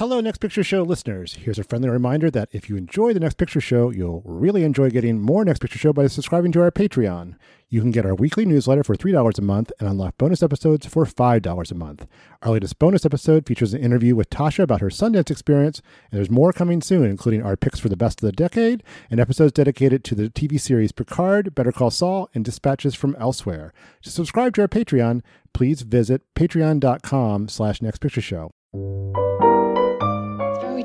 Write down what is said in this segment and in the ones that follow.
Hello, Next Picture Show listeners. Here's a friendly reminder that if you enjoy the Next Picture Show, you'll really enjoy getting more Next Picture Show by subscribing to our Patreon. You can get our weekly newsletter for $3 a month and unlock bonus episodes for $5 a month. Our latest bonus episode features an interview with Tasha about her Sundance experience, and there's more coming soon, including our picks for the best of the decade and episodes dedicated to the TV series Picard, Better Call Saul, and Dispatches from Elsewhere. To subscribe to our Patreon, please visit patreon.com slash nextpictureshow.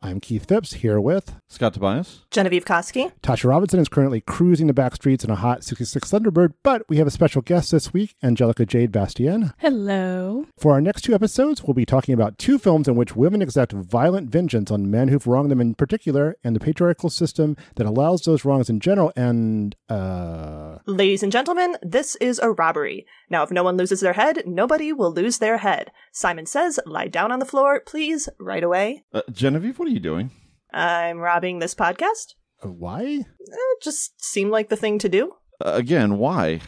I'm Keith Phipps here with Scott Tobias. Genevieve Koski. Tasha Robinson is currently cruising the back streets in a hot 66 Thunderbird, but we have a special guest this week, Angelica Jade Bastién. Hello. For our next two episodes, we'll be talking about two films in which women exact violent vengeance on men who've wronged them in particular, and the patriarchal system that allows those wrongs in general, and, uh... Ladies and gentlemen, this is a robbery. Now, if no one loses their head, nobody will lose their head. Simon says, lie down on the floor, please, right away. Uh, Genevieve, what are you doing? I'm robbing this podcast. uh, why? It just seemed like the thing to do. Uh, again, why?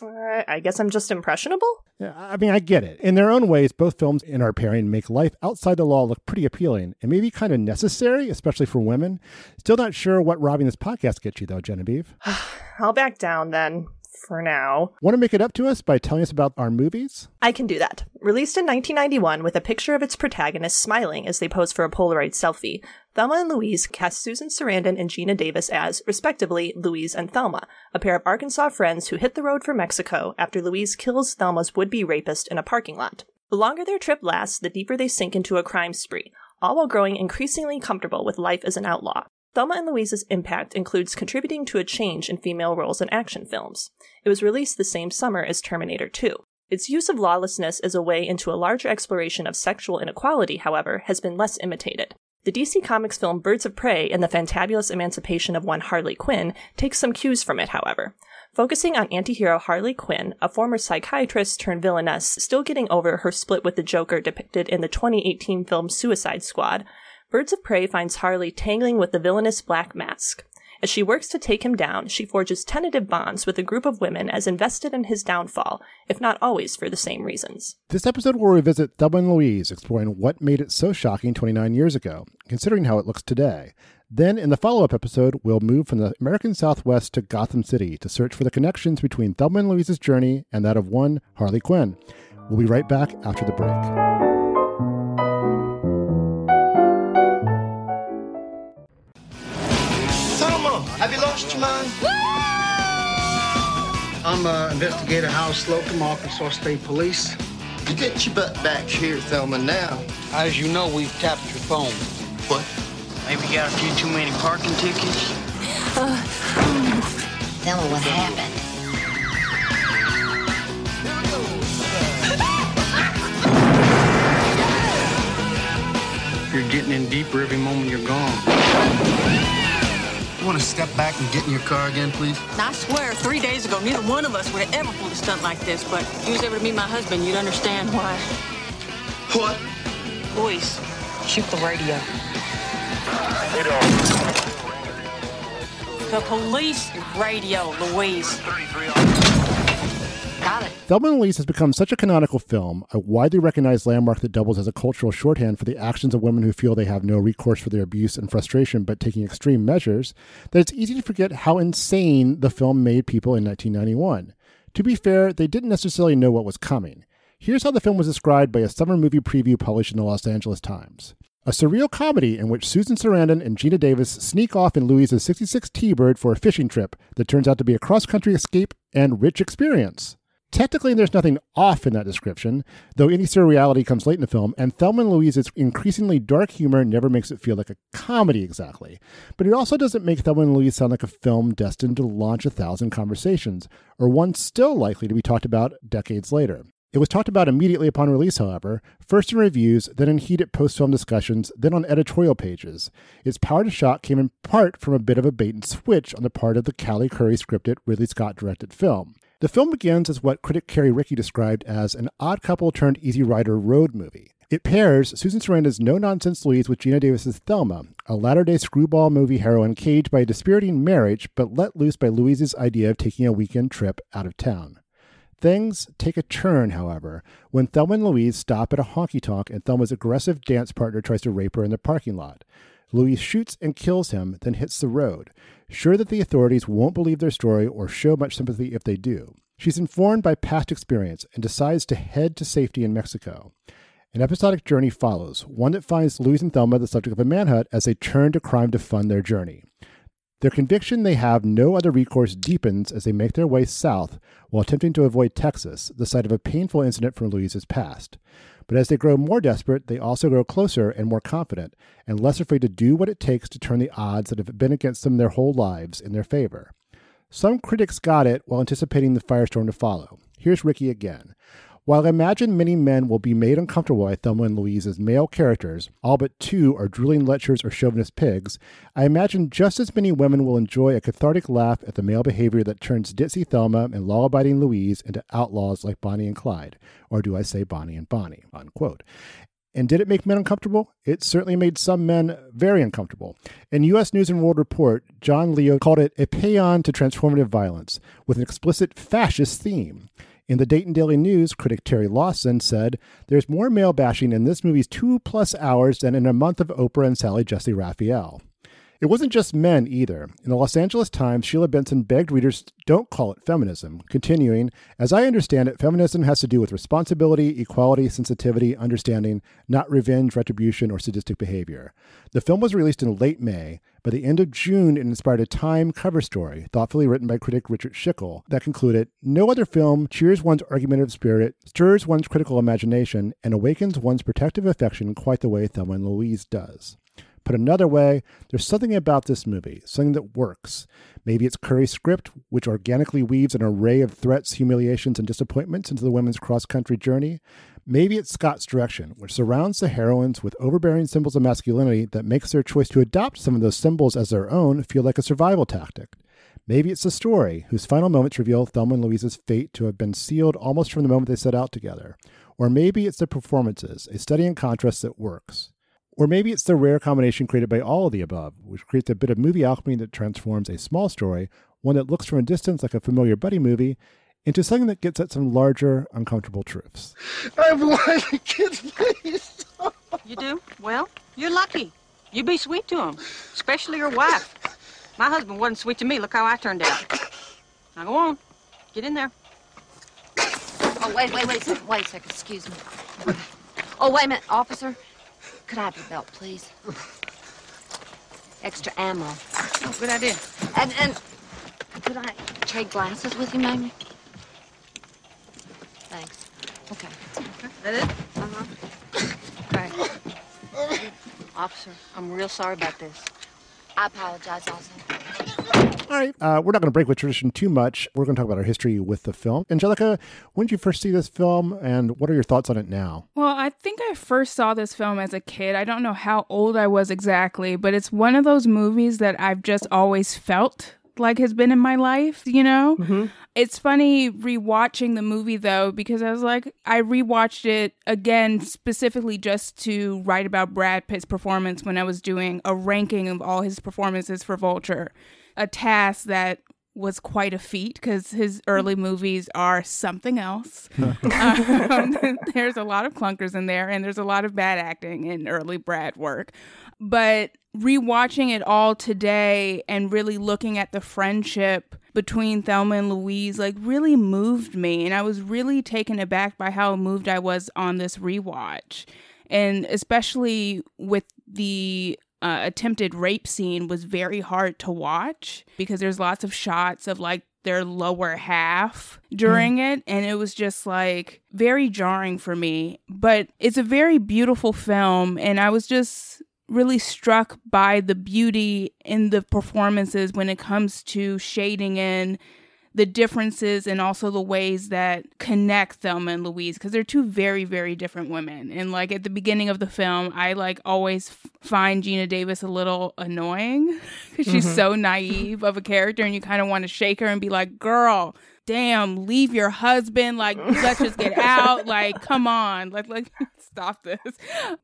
Uh, I guess I'm just impressionable. Yeah, I mean, I get it. In their own ways, both films in our pairing make life outside the law look pretty appealing and maybe kind of necessary, especially for women. Still not sure what robbing this podcast gets you, though, Genevieve. I'll back down then, for now. Want to make it up to us by telling us about our movies? I can do that. Released in 1991 with a picture of its protagonist smiling as they pose for a Polaroid selfie, Thelma and Louise cast Susan Sarandon and Geena Davis as, respectively, Louise and Thelma, a pair of Arkansas friends who hit the road for Mexico after Louise kills Thelma's would be rapist in a parking lot. The longer their trip lasts, the deeper they sink into a crime spree, all while growing increasingly comfortable with life as an outlaw. Thelma and Louise's impact includes contributing to a change in female roles in action films. It was released the same summer as Terminator 2. Its use of lawlessness as a way into a larger exploration of sexual inequality, however, has been less imitated. The DC Comics film Birds of Prey and the fantabulous emancipation of one Harley Quinn takes some cues from it, however. Focusing on antihero Harley Quinn, a former psychiatrist turned villainess still getting over her split with the Joker depicted in the 2018 film Suicide Squad, Birds of Prey finds Harley tangling with the villainous Black Mask. As she works to take him down, she forges tentative bonds with a group of women as invested in his downfall, if not always for the same reasons. This episode will revisit and Louise, exploring what made it so shocking 29 years ago, considering how it looks today. Then, in the follow up episode, we'll move from the American Southwest to Gotham City to search for the connections between Thelma and Louise's journey and that of one Harley Quinn. We'll be right back after the break. Have lost your mind? I'm uh, investigator Hal Slocum, Arkansas State Police. You get your butt back here, Thelma, now. As you know, we've tapped your phone. What? Maybe you got a few too many parking tickets? Thelma, what happened? You're getting in deeper every moment you're gone. You want to step back and get in your car again, please? I swear, three days ago, neither one of us would have ever pulled a stunt like this, but if you was able to meet my husband, you'd understand why. What? Boys, shoot the radio. Get off. The police radio, Louise. Got it. Thelma and Louise has become such a canonical film, a widely recognized landmark that doubles as a cultural shorthand for the actions of women who feel they have no recourse for their abuse and frustration but taking extreme measures, that it's easy to forget how insane the film made people in 1991. To be fair, they didn't necessarily know what was coming. Here's how the film was described by a summer movie preview published in the Los Angeles Times. A surreal comedy in which Susan Sarandon and Geena Davis sneak off in Louise's 66 T-Bird for a fishing trip that turns out to be a cross-country escape and rich experience. Technically, there's nothing off in that description, though any surreality comes late in the film, and Thelma and Louise's increasingly dark humor never makes it feel like a comedy exactly. But it also doesn't make Thelma and Louise sound like a film destined to launch a thousand conversations, or one still likely to be talked about decades later. It was talked about immediately upon release, however, first in reviews, then in heated post film discussions, then on editorial pages. Its power to shock came in part from a bit of a bait and switch on the part of the Callie Khouri scripted, Ridley Scott directed film. The film begins as what critic Carrie Rickey described as an odd couple turned Easy Rider road movie. It pairs Susan Sarandon's no nonsense Louise with Geena Davis's Thelma, a latter day screwball movie heroine caged by a dispiriting marriage but let loose by Louise's idea of taking a weekend trip out of town. Things take a turn, however, when Thelma and Louise stop at a honky tonk and Thelma's aggressive dance partner tries to rape her in the parking lot. Louise shoots and kills him, then hits the road, sure that the authorities won't believe their story or show much sympathy if they do. She's informed by past experience and decides to head to safety in Mexico. An episodic journey follows, one that finds Louise and Thelma the subject of a manhunt as they turn to crime to fund their journey. Their conviction they have no other recourse deepens as they make their way south while attempting to avoid Texas, the site of a painful incident from Louise's past. But as they grow more desperate, they also grow closer and more confident, and less afraid to do what it takes to turn the odds that have been against them their whole lives in their favor. Some critics got it while anticipating the firestorm to follow. Here's Rickey again. While I imagine many men will be made uncomfortable by Thelma and Louise as male characters, all but two are drooling lechers or chauvinist pigs, I imagine just as many women will enjoy a cathartic laugh at the male behavior that turns ditzy Thelma and law-abiding Louise into outlaws like Bonnie and Clyde, or do I say Bonnie and Bonnie? Unquote. And did it make men uncomfortable? It certainly made some men very uncomfortable. In U.S. News and World Report, John Leo called it a paean to transformative violence with an explicit fascist theme. In the Dayton Daily News, critic Terry Lawson said, There's more male bashing in this movie's two plus hours than in a month of Oprah and Sally Jessy Raphael. It wasn't just men either. In the Los Angeles Times, Sheila Benson begged readers don't call it feminism, continuing, As I understand it, feminism has to do with responsibility, equality, sensitivity, understanding, not revenge, retribution, or sadistic behavior. The film was released in late May. By the end of June, it inspired a Time cover story, thoughtfully written by critic Richard Schickel, that concluded No other film cheers one's argumentative spirit, stirs one's critical imagination, and awakens one's protective affection quite the way Thelma and Louise does. Put another way, there's something about this movie, something that works. Maybe it's Khouri's script, which organically weaves an array of threats, humiliations, and disappointments into the women's cross country journey. Maybe it's Scott's direction, which surrounds the heroines with overbearing symbols of masculinity that makes their choice to adopt some of those symbols as their own feel like a survival tactic. Maybe it's the story, whose final moments reveal Thelma and Louise's fate to have been sealed almost from the moment they set out together. Or maybe it's the performances, a study in contrast that works. Or maybe it's the rare combination created by all of the above, which creates a bit of movie alchemy that transforms a small story, one that looks from a distance like a familiar buddy movie, into something that gets at some larger, uncomfortable truths. I have one kids, please. You do? Well, you're lucky. You be sweet to them, especially your wife. My husband wasn't sweet to me. Look how I turned out. Now go on. Get in there. Oh, wait, wait, wait a second. Wait a second. Excuse me. Oh, wait a minute, officer. Could I have your belt, please? Extra ammo. Oh, good idea. And and could I trade glasses with you, maybe? Thanks. Okay. That it? Uh-huh. Okay. Officer, I'm real sorry about this. I apologize also. All right, uh, we're not going to break with tradition too much. We're going to talk about our history with the film. Angelica, when did you first see this film, and what are your thoughts on it now? Well, I think I first saw this film as a kid. I don't know how old I was exactly, but it's one of those movies that I've just always felt like has been in my life, you know? Mm-hmm. It's funny rewatching the movie though, because I was like, I rewatched it again specifically just to write about Brad Pitt's performance when I was doing a ranking of all his performances for Vulture. A task that was quite a feat because his early movies are something else. um, there's a lot of clunkers in there, and there's a lot of bad acting in early Brad work. But rewatching it all today and really looking at the friendship between Thelma and Louise like really moved me and I was really taken aback by how moved I was on this rewatch and especially with the uh, attempted rape scene was very hard to watch because there's lots of shots of like their lower half during mm. it and it was just like very jarring for me but it's a very beautiful film and I was just really struck by the beauty in the performances when it comes to shading in the differences and also the ways that connect Thelma and Louise because they're two very very different women. And like at the beginning of the film, I like always f- find Geena Davis a little annoying because she's Mhm. so naive of a character, and you kind of want to shake her and be like, "Girl." Damn, leave your husband. Like, let's just get out. Like, come on. Let, like, stop this.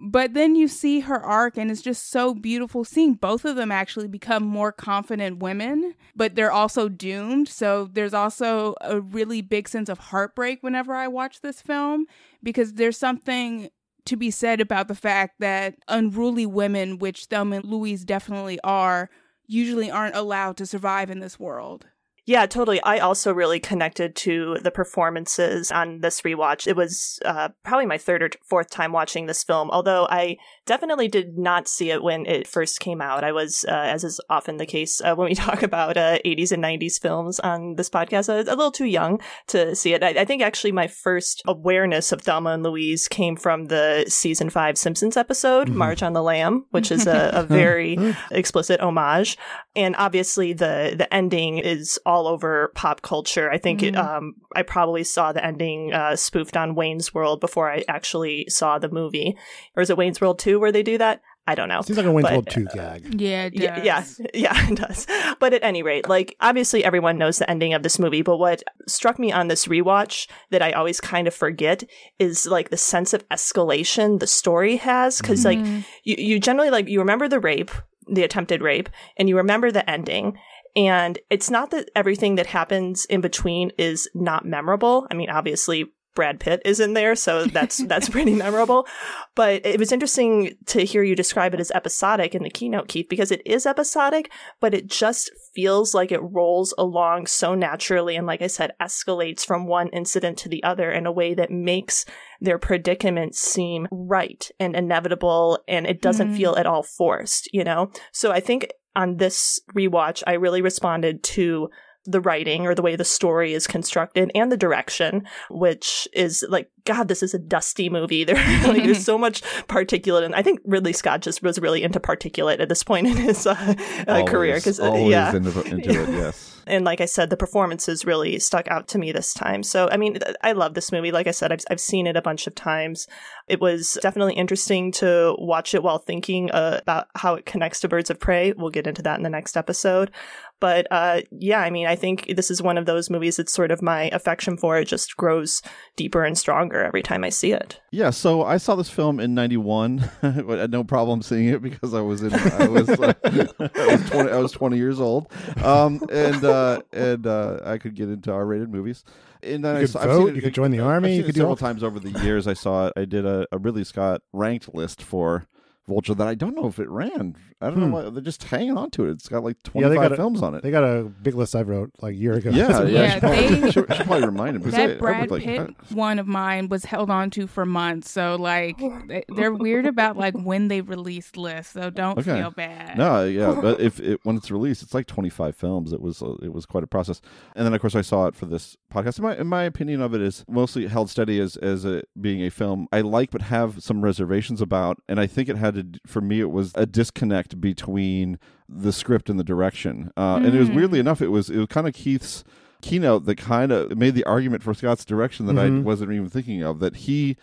But then you see her arc, and it's just so beautiful seeing both of them actually become more confident women, but they're also doomed. So there's also a really big sense of heartbreak whenever I watch this film because there's something to be said about the fact that unruly women, which Thelma and Louise definitely are, usually aren't allowed to survive in this world. Yeah, totally. I also really connected to the performances on this rewatch. It was uh, probably my third or fourth time watching this film, although I definitely did not see it when it first came out. I was, uh, as is often the case uh, when we talk about uh, 80s and 90s films on this podcast, a little too young to see it. I, I think actually my first awareness of Thelma and Louise came from the season five Simpsons episode, Mhm. Marge on the Lam, which is a, a very explicit homage. And obviously the the ending is all over pop culture. I think it, Mhm. um, I probably saw the ending uh, spoofed on Wayne's World before I actually saw the movie. Or is it Wayne's World 2 where they do that? I don't know. Seems like a Wayne's But, World 2 gag. Yeah, it yeah, yeah, yeah, it does. But at any rate, like obviously everyone knows the ending of this movie, but what struck me on this rewatch that I always kind of forget is like the sense of escalation the story has because like Mhm. you you generally like you remember the rape, the attempted rape, and you remember the ending. And it's not that everything that happens in between is not memorable. I mean, obviously Brad Pitt is in there, so that's that's pretty memorable. But it was interesting to hear you describe it as episodic in the keynote, Keith, because it is episodic, but it just feels like it rolls along so naturally and like I said, escalates from one incident to the other in a way that makes their predicament seem right and inevitable and it doesn't Mhm. feel at all forced, you know? So I think on this rewatch, I really responded to the writing or the way the story is constructed and the direction, which is like, God, this is a dusty movie. There, like, there's so much particulate, and I think Ridley Scott just was really into particulate at this point in his uh, uh, career. Because always yeah, into, into it, yes. and like I said, the performances really stuck out to me this time. So, I mean, I love this movie. Like I said, I've, I've seen it a bunch of times. It was definitely interesting to watch it while thinking uh, about how it connects to Birds of Prey. We'll get into that in the next episode. But uh, yeah, I mean, I think this is one of those movies that sort of my affection for it just grows deeper and stronger every time I see it. Yeah, so I saw this film in '91. I had no problem seeing it because I was in. I was, uh, I was twenty. I was twenty years old, um, and uh, and uh, I could get into R-rated movies. And then You I could saw, I've vote, seen it- you could join the I've army, seen you it could do several all- times over the years. I saw it. I did a, a Ridley Scott ranked list for Vulture that I don't know if it ran. I don't Hmm. know why they're just hanging on to it. It's got like Yeah, twenty they got a, films on it. They got a big list I wrote like a year ago. Yeah, yeah. Yeah, she probably, they- she, she probably reminded me. 'cause I- I That Brad like, Pitt I- one of mine was held on to for months. So like they- they're weird about like when they released lists. So don't Okay. feel bad. No, yeah, but if it when it's released, it's like twenty five films. It was uh, it was quite a process. And then of course I saw it for this podcast. In my in my opinion of it is mostly held steady as as a, being a film I like but have some reservations about. And I think it had to for me it was a disconnect between the script and the direction. Uh, And it was Mm. weirdly enough it was it was kind of Keith's keynote that kind of made the argument for Scott's direction that Mhm. I wasn't even thinking of. That he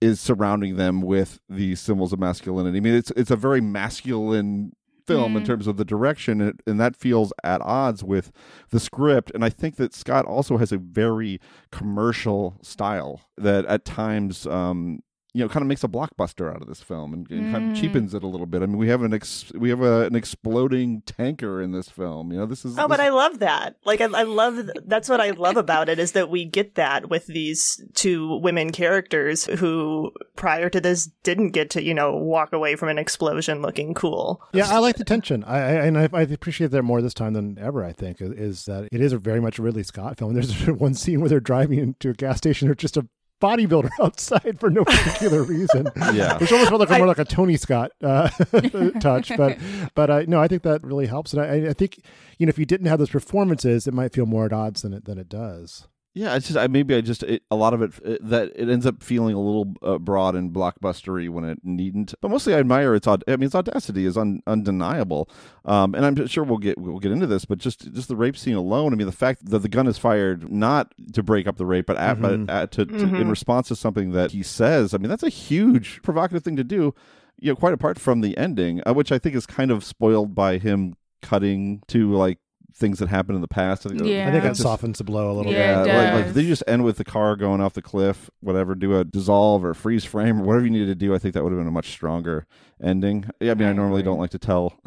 is surrounding them with the symbols of masculinity. I mean, it's it's a very masculine film in Mm. terms of the direction, and, and that feels at odds with the script. And I think that Scott also has a very commercial style that at times. Um, you know, kind of makes a blockbuster out of this film and, and kind Mm. of cheapens it a little bit. I mean, we have an ex- we have a, an exploding tanker in this film. You know, this is Oh, this- but I love that. Like, I, I love that's what I love about it is that we get that with these two women characters who, prior to this, didn't get to you know walk away from an explosion looking cool. Yeah, I like the tension. I, I and I, I appreciate that more this time than ever. I think is, is that it is a very much a Ridley Scott film. There's one scene where they're driving into a gas station. or just a bodybuilder outside for no particular reason. Yeah. which almost felt like a, more like a Tony Scott uh, touch. But but uh, no, I think that really helps. And I, I think you know if you didn't have those performances, it might feel more at odds than it than it does. Yeah, it's just I, maybe I just it, a lot of it, it that it ends up feeling a little uh, broad and blockbustery when it needn't. But mostly I admire its aud- I mean its audacity is un- undeniable. Um, and I'm sure we'll get we'll get into this, but just just the rape scene alone. I mean the fact that the gun is fired not to break up the rape, but at, Mhm. but at, to, to, Mhm. in response to something that he says. I mean that's a huge provocative thing to do. You know, quite apart from the ending, uh, which I think is kind of spoiled by him cutting to like things that happened in the past. I think, uh, Yeah. I think that just- softens the blow a little Yeah, bit. it like, like does. they just end with the car going off the cliff, whatever, do a dissolve or freeze frame or whatever you needed to do. I think that would have been a much stronger ending. Yeah, I mean, I, I normally agree. don't like to tell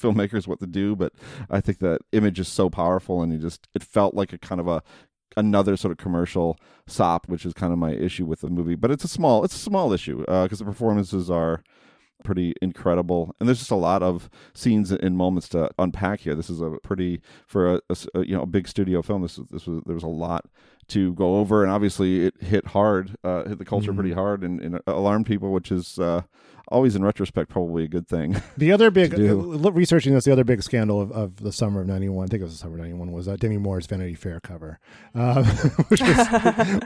filmmakers what to do, but I think that image is so powerful, and you just it felt like a kind of a another sort of commercial sop, which is kind of my issue with the movie. But it's a small, it's a small issue uh, because the performances are pretty incredible. And there's just a lot of scenes and moments to unpack here. This is a pretty for a you know a big studio film this was this was there was a lot to go over. And obviously it hit hard uh hit the culture pretty hard and, and alarmed people which is uh always in retrospect probably a good thing The other big to do. uh, researching this, the other big scandal of, of the summer of '91, I think it was the summer of '91, was uh, Demi Moore's Vanity Fair cover, um, which was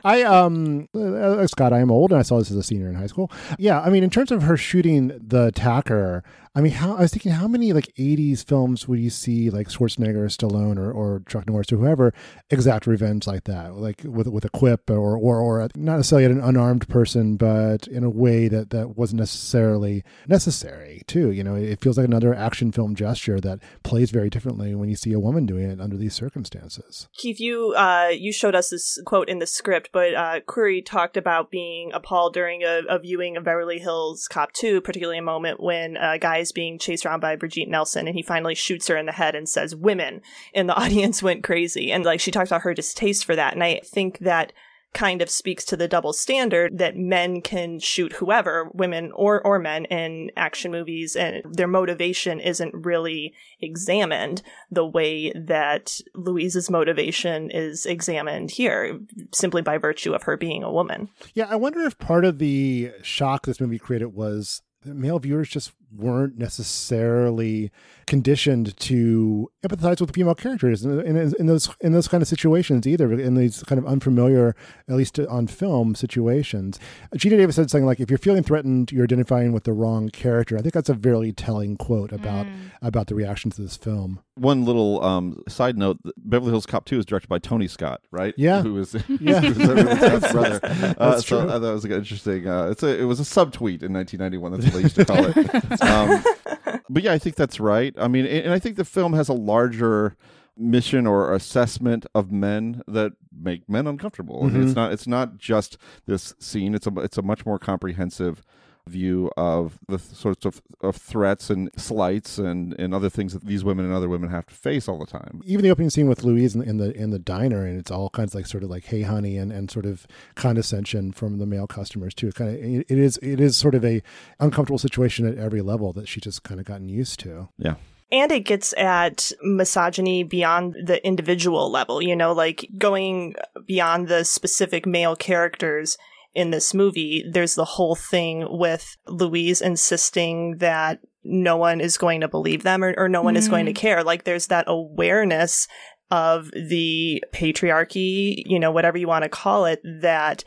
I um uh, Scott, I am old, and I saw this as a senior in high school. Yeah, I mean, in terms of her shooting the attacker, I mean, how I was thinking, how many like '80s films would you see like Schwarzenegger, or Stallone, or, or Chuck Norris, or whoever exact revenge like that, like with with a quip or or or not necessarily an unarmed person, but in a way that that wasn't necessarily necessary too. You know, it feels like another action film gesture that plays very differently when you see a woman doing it under these circumstances. Keith, you uh, you showed us this quote in the script, but uh, talked about being appalled during a, a viewing of Beverly Hills Cop 2, particularly a moment when a guy is being chased around by Brigitte Nielsen and he finally shoots her in the head and says, Women. And the audience went crazy. And like she talked about her distaste for that. And I think that kind of speaks to the double standard that men can shoot whoever, women or or men in action movies and their motivation isn't really examined the way that Louise's motivation is examined here simply by virtue of her being a woman. Yeah, I wonder if part of the shock this movie created was male viewers just weren't necessarily conditioned to empathize with the female characters in, in, in those in those kind of situations either in these kind of unfamiliar at least on film situations geena davis said something like if you're feeling threatened you're identifying with the wrong character i think that's a very telling quote about about the reaction to this film one little um, side note: Beverly Hills Cop Two is directed by Tony Scott, right? Yeah. who was Yeah. who was Beverly Scott's brother. Uh, That's so true. I thought it was like, interesting. Uh, it's a it was a subtweet in 1991. That's what they used to call it. um, but yeah, I think that's right. I mean, and I think the film has a larger mission or assessment of men that make men uncomfortable. Mhm. it's not it's not just this scene. It's a it's a much more comprehensive view of the sorts of, of threats and slights and, and other things that these women and other women have to face all the time. even the opening scene with Louise in, in the in the diner, and it's all kinds of like sort of like "Hey, honey," and, and sort of condescension from the male customers too. It kind of it it is it is sort of a uncomfortable situation at every level that she just kind of gotten used to. Yeah. And it gets at misogyny beyond the individual level, you know, like going beyond the specific male characters in this movie. There's the whole thing with Louise insisting that no one is going to believe them or, or no one is going to mm. care. Like there's that awareness of the patriarchy, you know, whatever you want to call it, that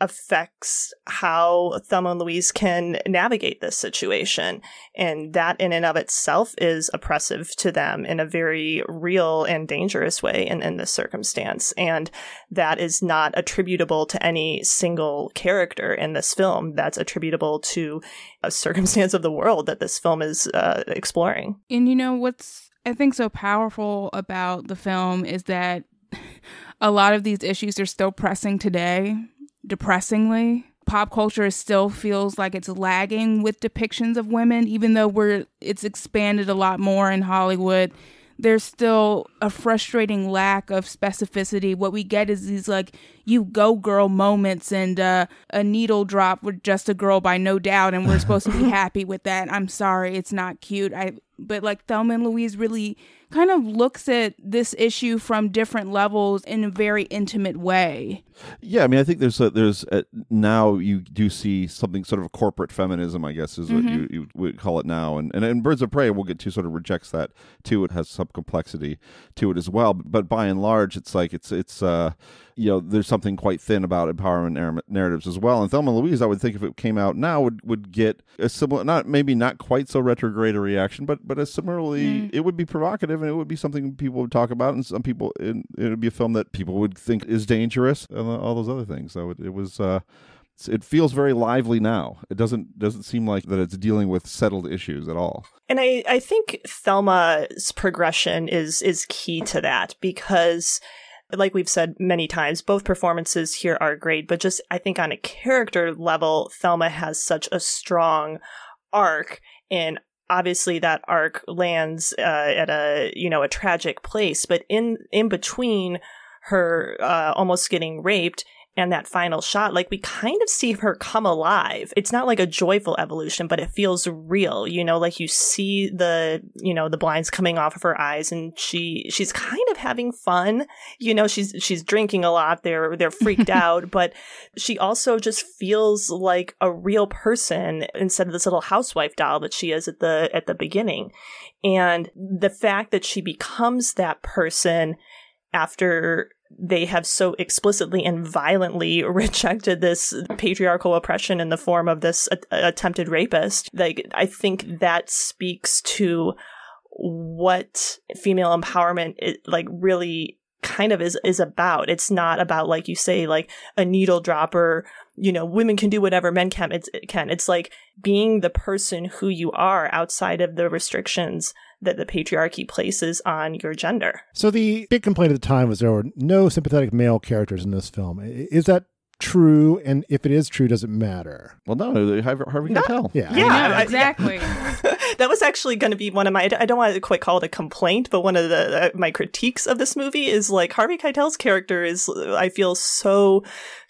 affects how Thelma and Louise can navigate this situation. And that in and of itself is oppressive to them in a very real and dangerous way in, in this circumstance. And that is not attributable to any single character in this film. That's attributable to a circumstance of the world that this film is uh, exploring. And you know what's I think so powerful about the film is that a lot of these issues are still pressing today, depressingly. Pop culture still feels like it's lagging with depictions of women, even though we're it's expanded a lot more in Hollywood. There's still a frustrating lack of specificity. What we get is these like you go girl moments and uh, a needle drop with just a girl by no doubt, and we're supposed to be happy with that. I'm sorry, it's not cute. I but like Thelma and Louise really kind of looks at this issue from different levels in a very intimate way. Yeah, I mean, I think there's a, there's a, now you do see something sort of corporate feminism, I guess, is what Mhm. you, you would call it now, and and in Birds of Prey, we'll get to sort of rejects that too. It has some complexity to it as well, but by and large, it's like it's it's uh you know there's something quite thin about empowerment narr- narratives as well. And Thelma and Louise, I would think if it came out now, would would get a similar, not maybe not quite so retrograde a reaction, but but a similarly, Mm. it would be provocative and it would be something people would talk about, and some people it, it would be a film that people would think is dangerous and all those other things. So it, it was. uh it feels very lively now. It doesn't doesn't seem like that it's dealing with settled issues at all. And I, I think Thelma's progression is is key to that because like we've said many times, both performances here are great, but just I think on a character level, Thelma has such a strong arc and obviously that arc lands uh, at a you know a tragic place but in in between her uh, almost getting raped and that final shot like we kind of see her come alive. It's not like a joyful evolution but it feels real you know? Like you see the you know the blinds coming off of her eyes and she she's kind of having fun you know? She's she's drinking a lot. They're they're freaked out but she also just feels like a real person instead of this little housewife doll that she is at the at the beginning. And the fact that she becomes that person after they have so explicitly and violently rejected this patriarchal oppression in the form of this a- attempted rapist like i think that speaks to what female empowerment like really kind of is is about. It's not about like you say like a needle dropper you know women can do whatever men can it's it can it's like being the person who you are outside of the restrictions that the patriarchy places on your gender So the big complaint at the time was there were no sympathetic male characters in this film. Is that true? And if it is true, does it matter? Well, no, Harvey, Harvey Keitel. Yeah. Yeah, I- exactly. that was actually going to be one of my i don't want to quite call it a complaint but one of the uh, my critiques of this movie is like harvey keitel's character is i feel so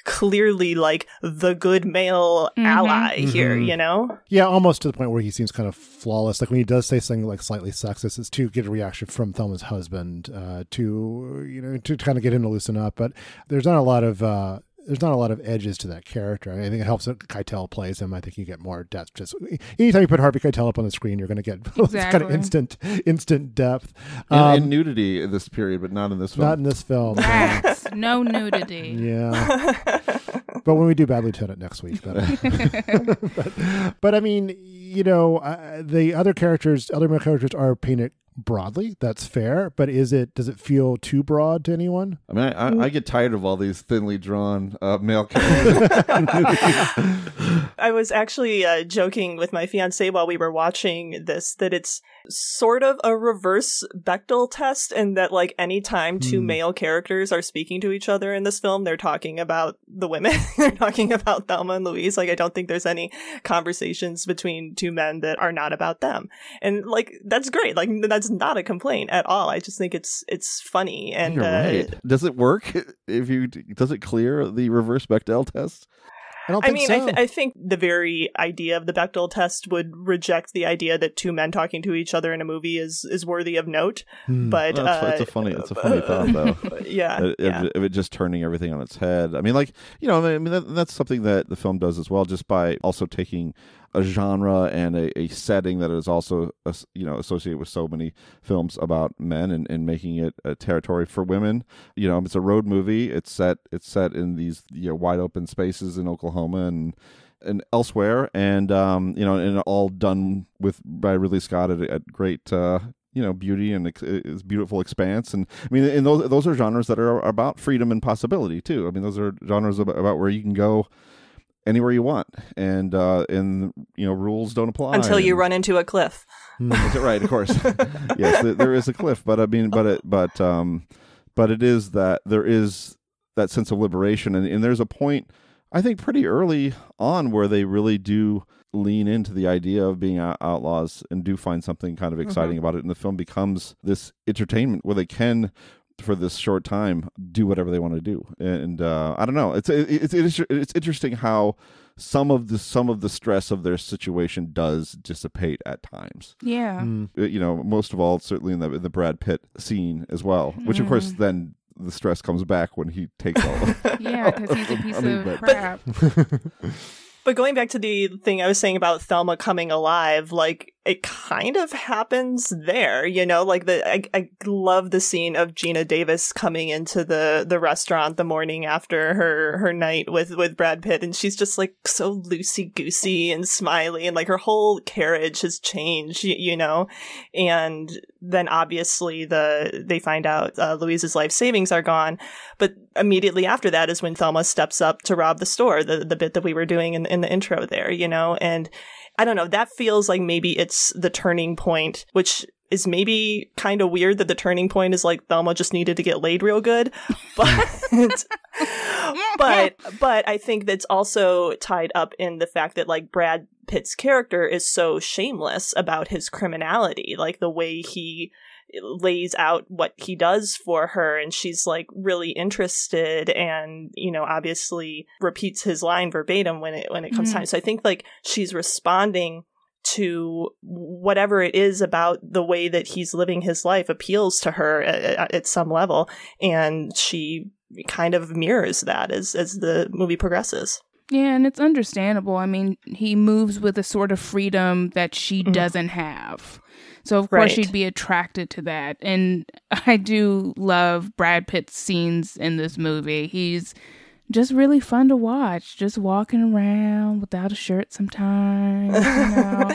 clearly like the good male Mhm. ally here Mhm. you know Yeah, almost to the point where he seems kind of flawless. Like when he does say something like slightly sexist, it's to get a reaction from Thelma's husband, uh, to you know, to kind of get him to loosen up. But there's not a lot of uh, there's not a lot of edges to that character. I think it helps that Keitel plays him. I think you get more depth. Just anytime you put Harvey Keitel up on the screen, you're going to get kind of instant instant depth. And, Um, and nudity in this period, but not in this film. not in this film. no. No nudity. Yeah. but when we do Bad Lieutenant next week, that but, but I mean, you know, uh, the other characters, other male characters are painted broadly. That's fair, but is it? Does it feel too broad to anyone? I mean, I, I, I get tired of all these thinly drawn uh, male characters. I was actually uh, joking with my fiance while we were watching this that it's sort of a reverse Bechdel test, and that like anytime two Hmm. male characters are speaking to each other in this film, they're talking about the women. they're talking about Thelma and Louise. Like I don't think there's any conversations between two men that are not about them, and like that's great. Like that's not a complaint at all. I just think it's it's funny and You're uh, right. Does it work? If you does it clear the reverse Bechdel test? I don't I think mean, so. I, th- I think the very idea of the Bechdel test would reject the idea that two men talking to each other in a movie is is worthy of note. Hmm. But that's- uh, it's a funny, it's a funny thought though. yeah, of, yeah. of it just turning everything on its head. I mean, like you know, I mean that, that's something that the film does as well, just by also taking a genre and a, a setting that is also uh, you know associated with so many films about men and, and making it a territory for women. You know, it's a road movie. It's set it's set in these you know wide open spaces in Oklahoma and and elsewhere, and um, you know, and all done with by Ridley Scott at, at great uh, you know beauty and ex- beautiful expanse and i mean and those those are genres that are about freedom and possibility too i mean those are genres about, about where you can go anywhere you want. And uh and you know rules don't apply Until you run into a cliff. is it right? Of course. Yes th- there is a cliff but i mean but it but um but it is that there is that sense of liberation. And, and there's a point i think pretty early on where they really do lean into the idea of being out- outlaws and do find something kind of exciting about it. And the film becomes this entertainment where they can for this short time do whatever they want to do and uh, i don't know it's it's it's it's interesting how some of the some of the stress of their situation does dissipate at times. Yeah. Uh, You know, most of all, certainly in the in the Brad Pitt scene as well, which of course Mm. then the stress comes back when he takes all. Yeah, because he's a piece I mean, of but- crap. But going back to the thing I was saying about Thelma coming alive, like it kind of happens there, you know, like the I, I love the scene of Geena Davis coming into the the restaurant the morning after her her night with with Brad Pitt and she's just like so loosey goosey and smiley and like her whole carriage has changed, you, you know. And then obviously the they find out uh, Louise's life savings are gone, but immediately after that is when Thelma steps up to rob the store, the the bit that we were doing in in the intro there, you know, and I don't know, that feels like maybe it's the turning point, which is maybe kind of weird that the turning point is like Thelma just needed to get laid real good, but but but I think that's also tied up in the fact that like Brad Pitt's character is so shameless about his criminality, like the way he lays out what he does for her and she's like really interested and you know obviously repeats his line verbatim when it when it comes Mhm. time so i think like she's responding to whatever it is about the way that he's living his life appeals to her at, at some level and she kind of mirrors that as as the movie progresses Yeah, and it's understandable. I mean, he moves with a sort of freedom that she doesn't have. So of course Right. she'd be attracted to that. And I do love Brad Pitt's scenes in this movie. He's just really fun to watch, just walking around without a shirt sometimes. You know,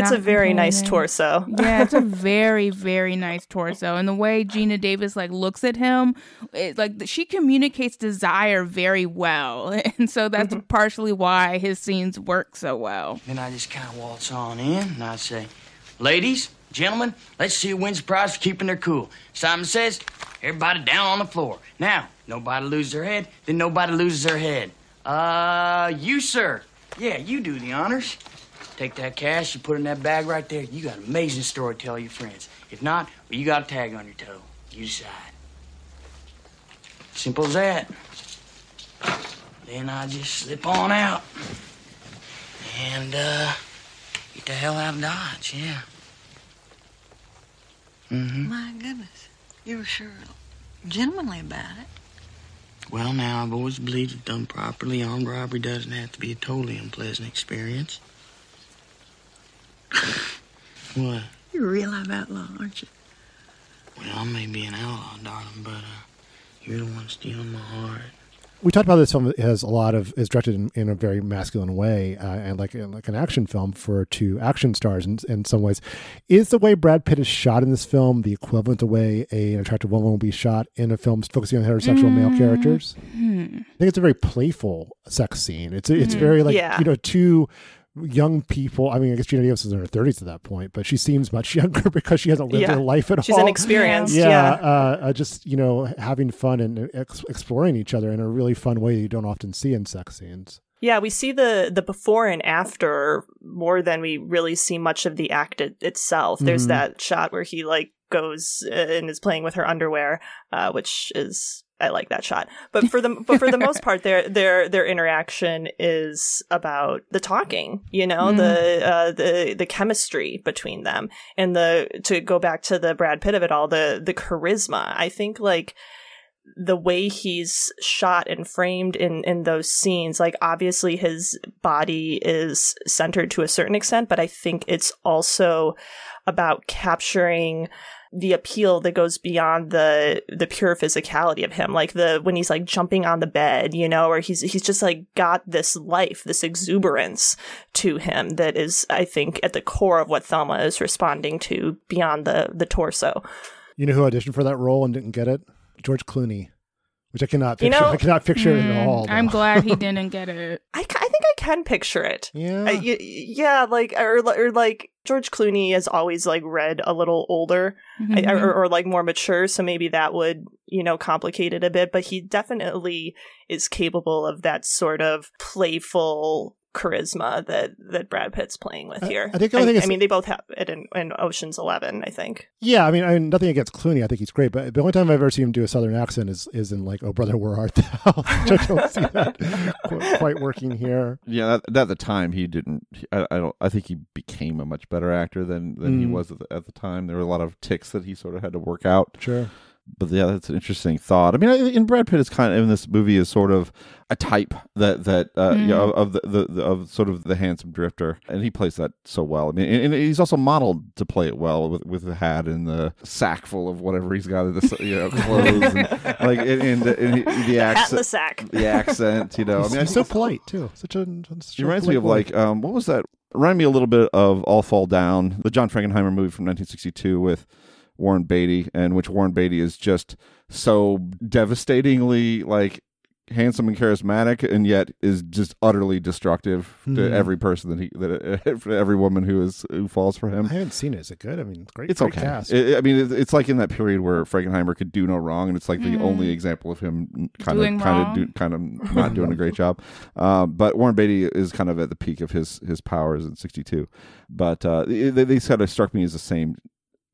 it's a not very nice torso yeah, it's a very, very nice torso, and the way Geena Davis like looks at him, it, like she communicates desire very well, and so that's Mm-hmm. partially why his scenes work so well. Then I just kind of waltz on in and I say, Ladies, gentlemen, let's see who wins the prize for keeping their cool. Simon says, Everybody down on the floor. Now, nobody loses their head, then nobody loses their head. Uh, you, sir. Yeah, you do the honors. Take that cash, you put in that bag right there. You got an amazing story to tell your friends. If not, well, you got a tag on your toe. You decide. Simple as that. Then I just slip on out. And, uh, get the hell out of Dodge, yeah. Mm-hmm. My goodness. You were sure gentlemanly about it. Well, now, I've always believed if done properly, armed robbery doesn't have to be a totally unpleasant experience. what? You're a real outlaw, aren't you? Well, I may be an outlaw, darling, but, uh, you're the one stealing my heart. We talked about this film as a lot of is directed in, in a very masculine way uh, and like like an action film for two action stars in, in some ways is the way brad pitt is shot in this film the equivalent to the way a, an attractive woman will be shot in a film focusing on heterosexual male characters i think it's a very playful sex scene it's it's Mhm. very like Yeah. you know two young people i mean i guess geena davis is in her 30s at that point but she seems much younger because she hasn't lived Yeah. her life at She's all She's inexperienced, yeah, yeah. Uh, uh, just you know having fun and ex- exploring each other in a really fun way that you don't often see in sex scenes Yeah, we see the the before and after more than we really see much of the act it, itself. There's Mhm. that shot where he like goes uh, and is playing with her underwear, uh, which is I like that shot. But for the but for the most part, their their their interaction is about the talking. You know, Mhm. the uh, the the chemistry between them, and the to go back to the Brad Pitt of it all, the the charisma. I think like the way he's shot and framed in in those scenes like obviously his body is centered to a certain extent but i think it's also about capturing the appeal that goes beyond the the pure physicality of him. Like the when he's like jumping on the bed you know or he's he's just like got this life this exuberance to him that is i think at the core of what thelma is responding to beyond the the torso. You know who auditioned for that role and didn't get it? George Clooney, which I cannot You picture. know- I cannot picture it at Mm, all. I'm glad he didn't get it. I, I think I can picture it. Yeah. Y- yeah, like or, or like George Clooney has always like read a little older I- Mhm. or, or like more mature, so maybe that would you know complicate it a bit. But he definitely is capable of that sort of playful charisma that that Brad Pitt's playing with here. I think the only thing I, is- I mean, they both have it in, in Ocean's Eleven. I think. Yeah, I mean, I mean, nothing against Clooney. I think he's great, but the only time I've ever seen him do a Southern accent is is in like "Oh Brother, Where Art Thou?" I don't see that qu- quite working here. Yeah, at, at the time he didn't. I, I don't. I think he became a much better actor than than he Mm. was at the, at the time. There were a lot of ticks that he sort of had to work out. Sure. But yeah, that's an interesting thought. I mean, I, and Brad Pitt is kind of in this movie is sort of a type that that uh, you know, of the, the, the of sort of the handsome drifter, and he plays that so well. I mean, and, and he's also modeled to play it well with with the hat and the sack full of whatever he's got in the you know clothes, and, like and, and, and the accent, the sack. the accent. You know, I mean, I he's so polite too. Such a. Such it a reminds me of boy. like um, what was that? Remind me a little bit of All Fall Down, the John Frankenheimer movie from 1962 with Warren Beatty, and which Warren Beatty is just so devastatingly like handsome and charismatic, and yet is just utterly destructive to Mhm. every person that he that for every woman who is who falls for him. I haven't seen it. Is it good? I mean, it's great. It's great okay. Cast. I I mean, it- it's like in that period where Frankenheimer could do no wrong, and it's like the Mhm. only example of him kind Doing of, kind wrong. of, do, kind of not doing a great job. Um, but Warren Beatty is kind of at the peak of his his powers in '62. But uh, they, they sort of struck me as the same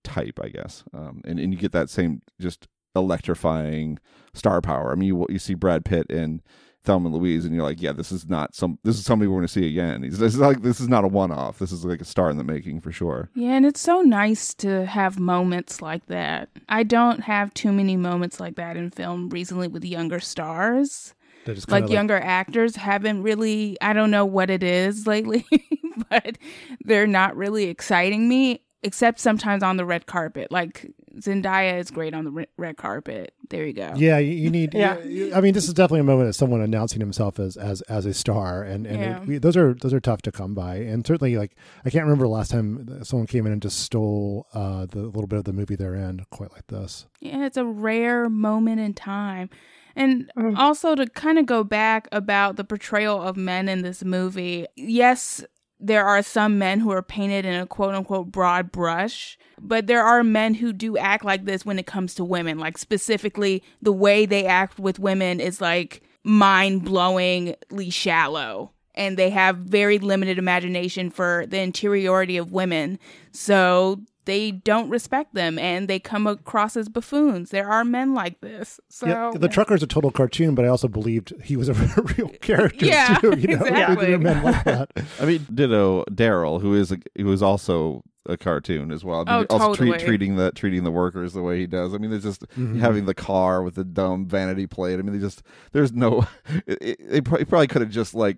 type, I guess, um, and and you get that same just electrifying star power. I mean, you you see Brad Pitt in Thelma and Louise, and you're like, yeah, this is not some. This is somebody we're going to see again. He's this is like this is not a one off. This is like a star in the making for sure. Yeah, and it's so nice to have moments like that. I don't have too many moments like that in film recently with younger stars. They're just Like kinda younger actors haven't really, I don't know what it is lately, but they're not really exciting me, except sometimes on the red carpet. Like Zendaya is great on the red carpet. There you go. Yeah, you, you need. Yeah. yeah. I mean, this is definitely a moment of someone announcing himself as as as a star, and and Yeah. it, we, those are those are tough to come by. And certainly, like I can't remember the last time someone came in and just stole uh, the little bit of the movie they're in quite like this. Yeah, it's a rare moment in time. And Mm. also to kind of go back about the portrayal of men in this movie, yes, there are some men who are painted in a quote unquote broad brush, but there are men who do act like this when it comes to women. Like specifically, the way they act with women is like mind blowingly shallow. And they have very limited imagination for the interiority of women. So they don't respect them and they come across as buffoons. There are men like this. So yeah, the trucker's a total cartoon, but I also believed he was a real character Yeah, too. You know, exactly. There are men like that. I mean, ditto Daryl, who is a, who is also a cartoon as well. I mean, Oh, also treat, totally. treating the treating the workers the way he does. I mean, there's just Mhm. having the car with the dumb vanity plate. I mean, they just there's no. It, it, they probably, probably could have just like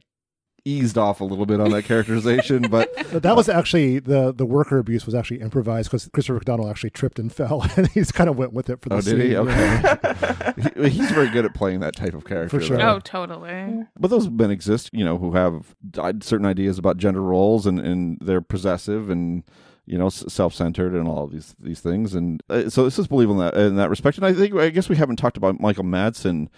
eased off a little bit on that characterization, but But that was actually the the worker abuse was actually improvised because Christopher McDonald actually tripped and fell, and he's kind of went with it for the oh, scene. did he? Okay, he, he's very good at playing that type of character. For sure. though. Oh, totally. But those men exist, you know, who have certain ideas about gender roles and, and they're possessive and you know self-centered and all of these these things. And uh, so this is believable in that in that respect. And I think I guess we haven't talked about Michael Madsen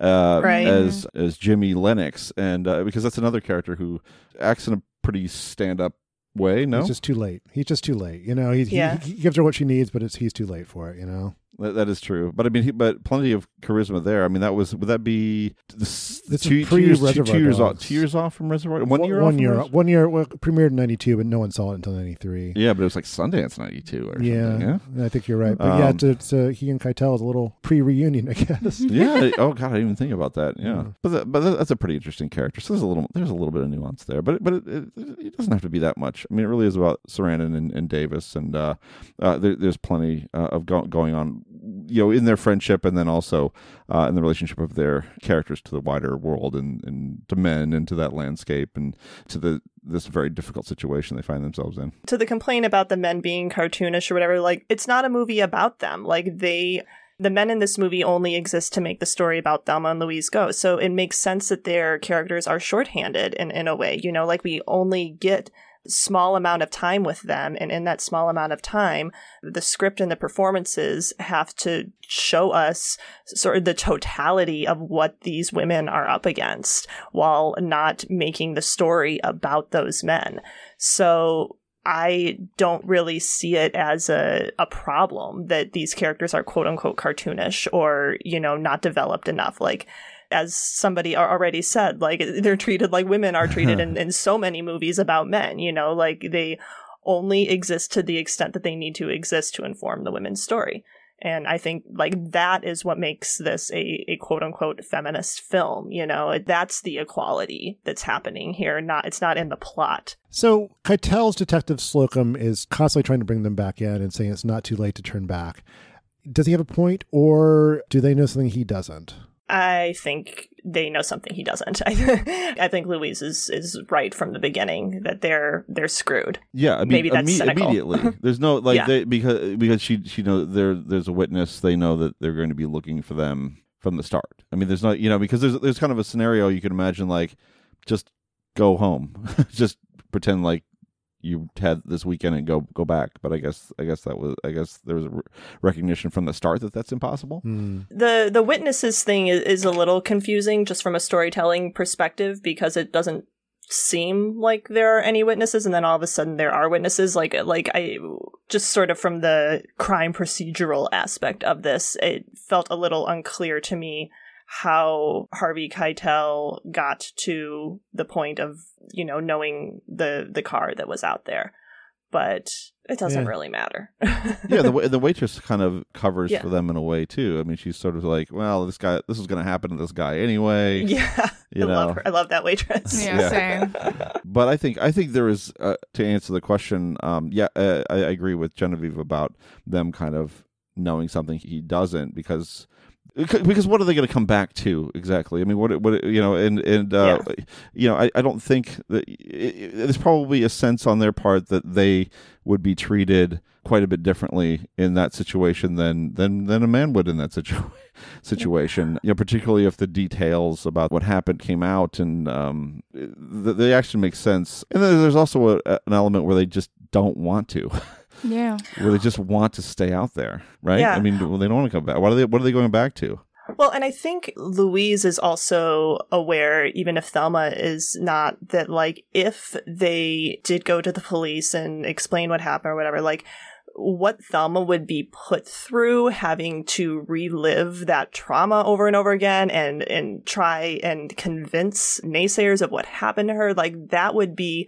uh, Right. as as Jimmy Lennox, and uh, because that's another character who acts in a pretty stand-up way. No, He's just too late. He's just too late. You know, he, Yeah. he, he gives her what she needs, but it's he's too late for it. You know, that, that is true. But I mean, he, but plenty of charisma there. I mean, that was would that be this, two, two years two, two years off two years off from Reservoir one year one year, Reservoir- one year. Well, premiered in '92, but no one saw it until '93. Yeah, but it was like Sundance '92 or Yeah, something. Yeah. I think you're right. But yeah, Um, it's, it's uh, he and Keitel is a little pre-reunion, I guess. yeah. Oh god, I didn't even think about that. Yeah, Yeah. but that, but that's a pretty interesting character. So there's a little there's a little bit of nuance there, but but it, it, it doesn't have to be that much. I mean, it really is about Sarandon and, and Davis, and uh, uh, there, there's plenty uh, of go- going on, you know, in their friendship, and then also uh, in the relationship of their characters to the wider world and, and to men and to that landscape and to the this very difficult situation they find themselves in. to the complaint about the men being cartoonish or whatever, like it's not a movie about them. Like they the men in this movie only exist to make the story about Thelma and Louise go. So it makes sense that their characters are shorthanded in, in a way, you know, like we only get small amount of time with them and in that small amount of time the script and the performances have to show us sort of the totality of what these women are up against while not making the story about those men so I don't really see it as a, a problem that these characters are quote unquote cartoonish or, you know, not developed enough. Like, as somebody already said, like they're treated like women are treated in, in so many movies about men, you know, like they only exist to the extent that they need to exist to inform the women's story. And I think like that is what makes this a, a quote unquote feminist film. You know, that's the equality that's happening here. Not it's not in the plot. So Keitel's detective Slocum is constantly trying to bring them back in and saying it's not too late to turn back. Does he have a point, or do they know something he doesn't? I think they know something he doesn't. I, I think Louise is is right from the beginning that they're they're screwed. Yeah, I mean, maybe that's imme- immediately. There's no like Yeah. they because because she she know there there's a witness. They know that they're going to be looking for them from the start. I mean, there's not you know because there's there's kind of a scenario you can imagine like just go home, just pretend like you had this weekend and go go back. But I guess I guess that was I guess there was a re- recognition from the start that that's impossible. Hmm. the the witnesses thing is, is a little confusing just from a storytelling perspective because it doesn't seem like there are any witnesses and then all of a sudden there are witnesses like like I just sort of from the crime procedural aspect of this it felt a little unclear to me how Harvey Keitel got to the point of you know knowing the the car that was out there but it doesn't Yeah. really matter yeah, the the waitress kind of covers Yeah. for them in a way too. I mean, she's sort of like, well, this guy, this is going to happen to this guy anyway. yeah you I know. love her I love that waitress Yeah, same. but I think I think there is uh, to answer the question. Um, yeah, uh, I, I agree with Genevieve about them kind of knowing something he doesn't because because what are they going to come back to exactly? I mean, what what you know, and and uh, you know, I, I don't think that i i there's probably a sense on their part that they would be treated quite a bit differently in that situation than than than a man would in that situation situation. You know particularly if the details about what happened came out and um the, the action makes sense. And then there's also a, an element where they just don't want to Yeah. where they just want to stay out there right Yeah. i mean well, they don't want to come back what are they what are they going back to Well, and I think Louise is also aware, even if Thelma is not, that like if they did go to the police and explain what happened or whatever, like what Thelma would be put through having to relive that trauma over and over again and and try and convince naysayers of what happened to her, like that would be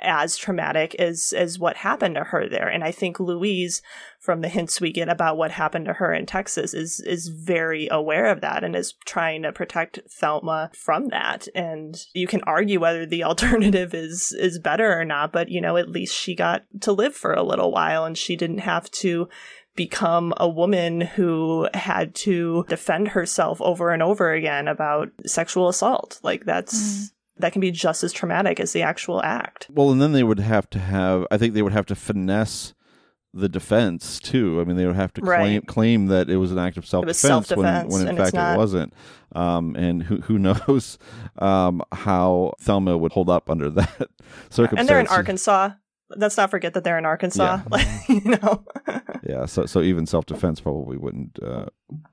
as traumatic as as what happened to her there. And I think Louise, from the hints we get about what happened to her in Texas, is is very aware of that and is trying to protect Thelma from that. And you can argue whether the alternative is is better or not, but you know, at least she got to live for a little while and she didn't have to become a woman who had to defend herself over and over again about sexual assault. Like that's mm. That can be just as traumatic as the actual act. well and then they would have to have i think they would have to finesse the defense too. I mean, they would have to claim Right. claim that it was an act of self defense when, when in fact it wasn't. Um, and who who knows um, how Thelma would hold up under that circumstance? And they're in Arkansas. Let's not forget that they're in Arkansas. Like, you know. Yeah, so so even self defense probably wouldn't uh,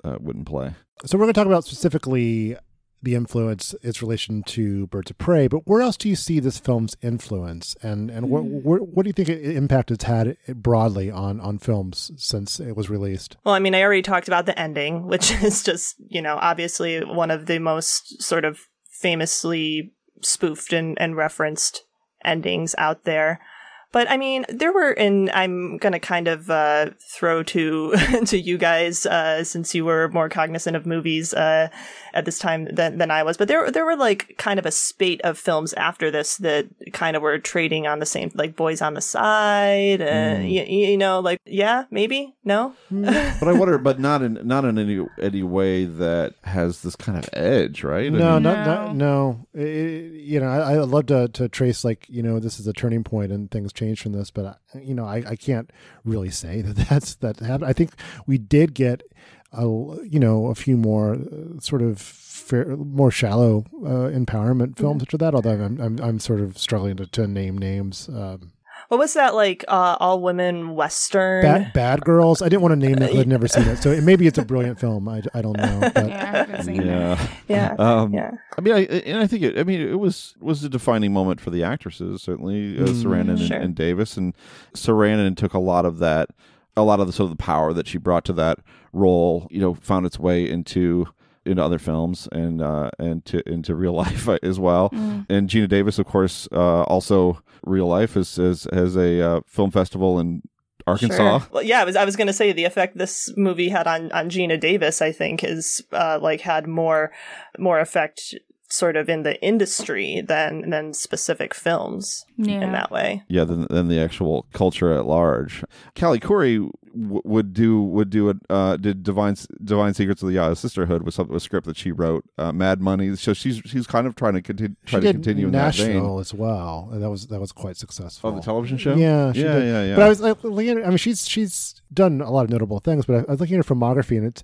uh, wouldn't play. So we're going to talk about specifically the influence, its relation to Birds of Prey. But where else do you see this film's influence, and and what hmm. what, what do you think i- impact it's had broadly on on films since it was released? Well, I mean, I already talked about the ending, which is just, you know, obviously one of the most sort of famously spoofed and, and referenced endings out there. But I mean, there were, and I'm gonna kind of uh, throw to to you guys uh, since you were more cognizant of movies uh, at this time than, than I was. But there there were like kind of a spate of films after this that kind of were trading on the same, like Boys on the Side. Mm. y- y- you know, like yeah, maybe no. But I wonder, but not in not in any any way that has this kind of edge, right? I No, mean- not, not no. I- I- you know, I, I love to to trace like you know this is a turning point and things change from this, but I, you know, I, I can't really say that that's that happened. I think we did get a you know a few more uh, sort of fair, more shallow uh, empowerment films after that. Although I'm I'm, I'm sort of struggling to, to name names. Um, What was that like? Uh, all women western. Bad, Bad Girls. I didn't want to name it. I'd never seen it, so it, maybe it's a brilliant film. I, I don't know. But. yeah, Yeah, um, yeah. I mean, I and I think it. I mean, it was was a defining moment for the actresses. Certainly, uh, Mm. Sarandon and, Sure. and Davis, and Sarandon took a lot of that, a lot of the sort of the power that she brought to that role. You know, found its way into into other films and uh, and to into real life as well. Mm. And Geena Davis, of course, uh, also real life is has, has a uh, film festival in Arkansas. Sure. Well, yeah, I was I was going to say the effect this movie had on on Geena Davis, I think, is uh, like had more more effect sort of in the industry than than specific films Yeah. in that way. Yeah, than, than the actual culture at large. Callie Khouri w- would do would do a Uh, did Divine Divine Secrets of the uh, Sisterhood was something a script that she wrote. Uh, Mad Money. So she's she's kind of trying to continue She to did continue in that National vein. as well. and That was that was quite successful. Oh, the television show. Yeah, yeah, did. yeah, yeah. But I was like, looking at I mean, she's she's done a lot of notable things, but I, I was looking at her filmography, and it's,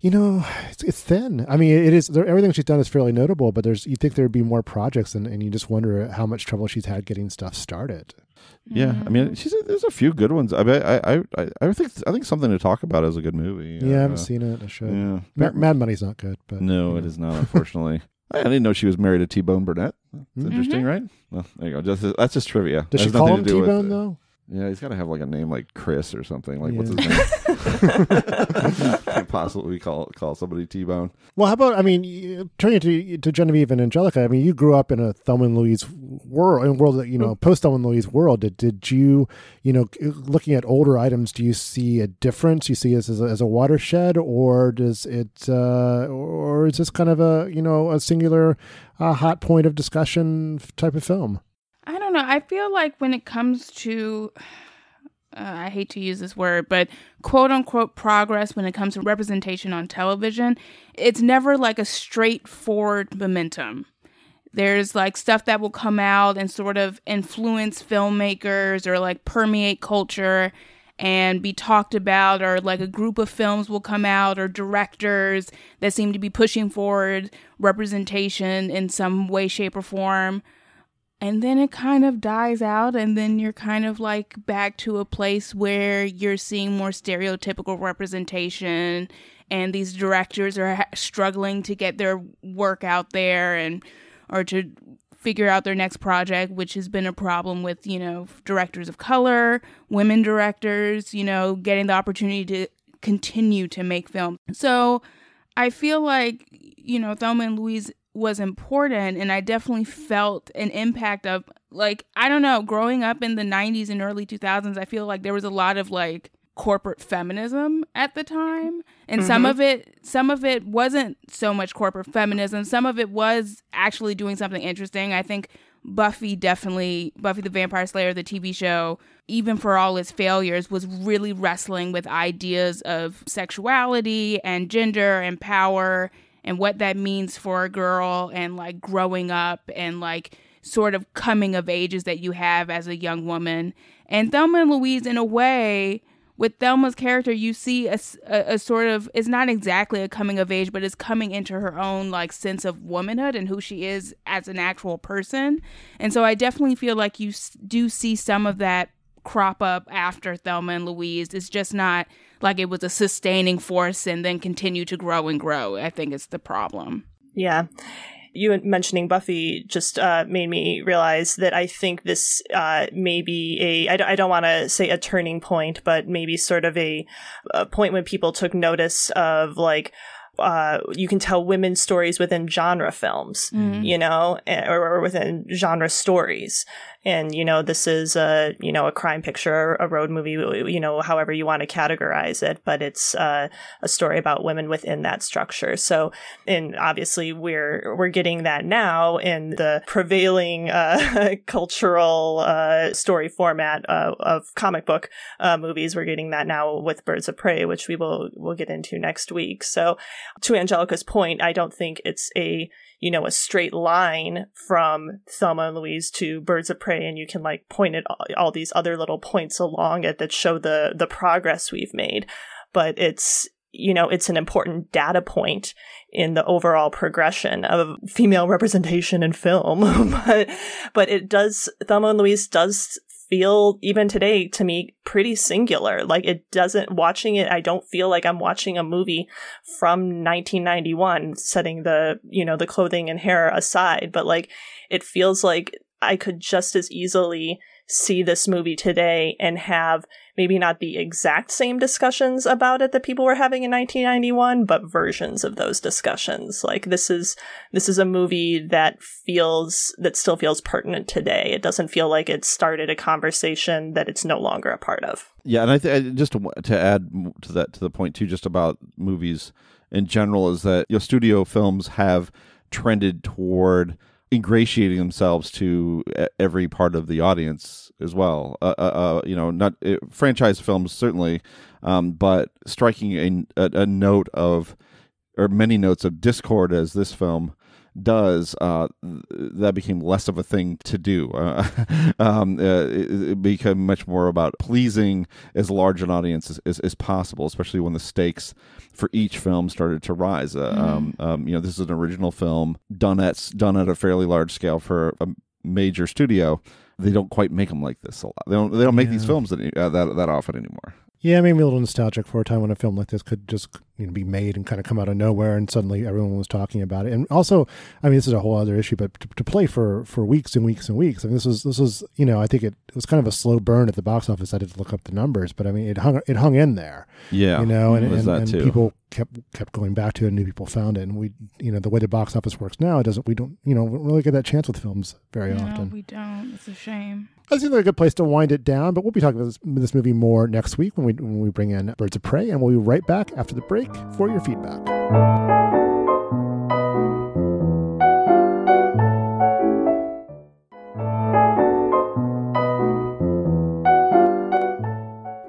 you know, it's, it's thin. I mean, it is there, everything she's done is fairly notable, but there's you think there'd be more projects, and, and you just wonder how much trouble she's had getting stuff started. Yeah, I mean, she's there's a few good ones. I I I I, think I think something to talk about is a good movie. Yeah, I haven't Uh, seen it. I should. Yeah, Ma- Mad Money's not good, but no, you know. is not. Unfortunately, I didn't know she was married to T Bone Burnett. That's Mhm. interesting, right? Well, there you go. Just, that's just trivia. Does she call nothing him to do T Bone it. though? Yeah, he's got to have like a name like Chris or something. Like what's his name? Can't possibly call call somebody T Bone. Well, how about I mean, you- turning to to Genevieve and Angelica. I mean, you grew up in a Thelma and Louise world, in world that you know, post Thelma and Louise world. Did did you, you know, looking at older items, do you see a difference? You see this as a, as a watershed, or does it, uh, or is this kind of a you know a singular uh, hot point of discussion type of film? I don't know. I feel like when it comes to, uh, I hate to use this word, but quote unquote progress when it comes to representation on television, it's never like a straightforward momentum. There's like stuff that will come out and sort of influence filmmakers or like permeate culture and be talked about, or like a group of films will come out, or directors that seem to be pushing forward representation in some way, shape, or form and then it kind of dies out and then you're kind of like back to a place where you're seeing more stereotypical representation and these directors are struggling to get their work out there and or to figure out their next project which has been a problem with you know directors of color women directors you know getting the opportunity to continue to make film. So i feel like you know thelma and louise was important and I definitely felt an impact of like I don't know growing up in the 90s and early 2000s I feel like there was a lot of like corporate feminism at the time and some Mhm. of it some of it wasn't so much corporate feminism some of it was actually doing something interesting I think Buffy definitely Buffy the Vampire Slayer the TV show even for all its failures was really wrestling with ideas of sexuality and gender and power and what that means for a girl and like growing up and like sort of coming of ages that you have as a young woman. And Thelma and Louise, in a way, with Thelma's character, you see a a sort of, it's not exactly a coming of age, but it's coming into her own like sense of womanhood and who she is as an actual person. And so I definitely feel like you do see some of that crop up after Thelma and Louise. It's just not like it was a sustaining force and then continue to grow and grow. I think it's the problem. Yeah. You mentioning Buffy just uh, made me realize that I think this uh, may be a, I don't, want to say a turning point, but maybe sort of a, a point when people took notice of like, uh, you can tell women's stories within genre films, Mhm. you know, eh, or, or within genre stories. And, you know, this is a, you know, a crime picture, a road movie, you know, however you want to categorize it, but it's uh, a story about women within that structure. So, and obviously we're, we're getting that now in the prevailing, uh, cultural, uh, story format uh, of comic book, uh, movies. We're getting that now with Birds of Prey, which we will, we'll get into next week. So, to Angelica's point, I don't think it's a, you know, a straight line from Thelma and Louise to Birds of Prey, and you can like point at all, these other little points along it that show the the progress we've made. But it's you know, it's an important data point in the overall progression of female representation in film. but but it does Thelma and Louise does feel even today to me pretty singular. Like it doesn't watching it, I don't feel like I'm watching a movie from 1991, setting the, you know, the clothing and hair aside, but like it feels like I could just as easily see this movie today and have maybe not the exact same discussions about it that people were having in 1991 but versions of those discussions. Like this is this is a movie that feels that still feels pertinent today. It doesn't feel like it started a conversation that it's no longer a part of. Yeah, and I think just to, to add to that to the point too, just about movies in general, is that you know studio films have trended toward ingratiating themselves to every part of the audience as well. Uh, uh, uh, you know, not franchise films certainly, um, but striking a, a note of or many notes of discord as this film does, uh, that became less of a thing to do. Uh, um, uh, it, it became much more about pleasing as large an audience as, as, as possible, especially when the stakes for each film started to rise. Uh, um, um, you know, this is an original film done at done at a fairly large scale for a major studio. They don't quite make them like this a lot. They don't. They don't make these films any, uh, that that often anymore. Yeah, it made me a little nostalgic for a time when a film like this could just you know be made and kind of come out of nowhere, and suddenly everyone was talking about it. And also, I mean, this is a whole other issue, but to, to play for for weeks and weeks and weeks. I mean, this was this was you know I think it, it was kind of a slow burn at the box office. I didn't look up the numbers, but I mean, it hung it hung in there. Yeah, you know, and and, and people kept kept going back to it, and new people found it. And we, you know, the way the box office works now, it doesn't we don't you know we don't really get that chance with films very no, often. we don't. It's a shame. That seems like a good place to wind it down, but we'll be talking about this, this movie more next week when we when we bring in Birds of Prey, and we'll be right back after the break for your feedback.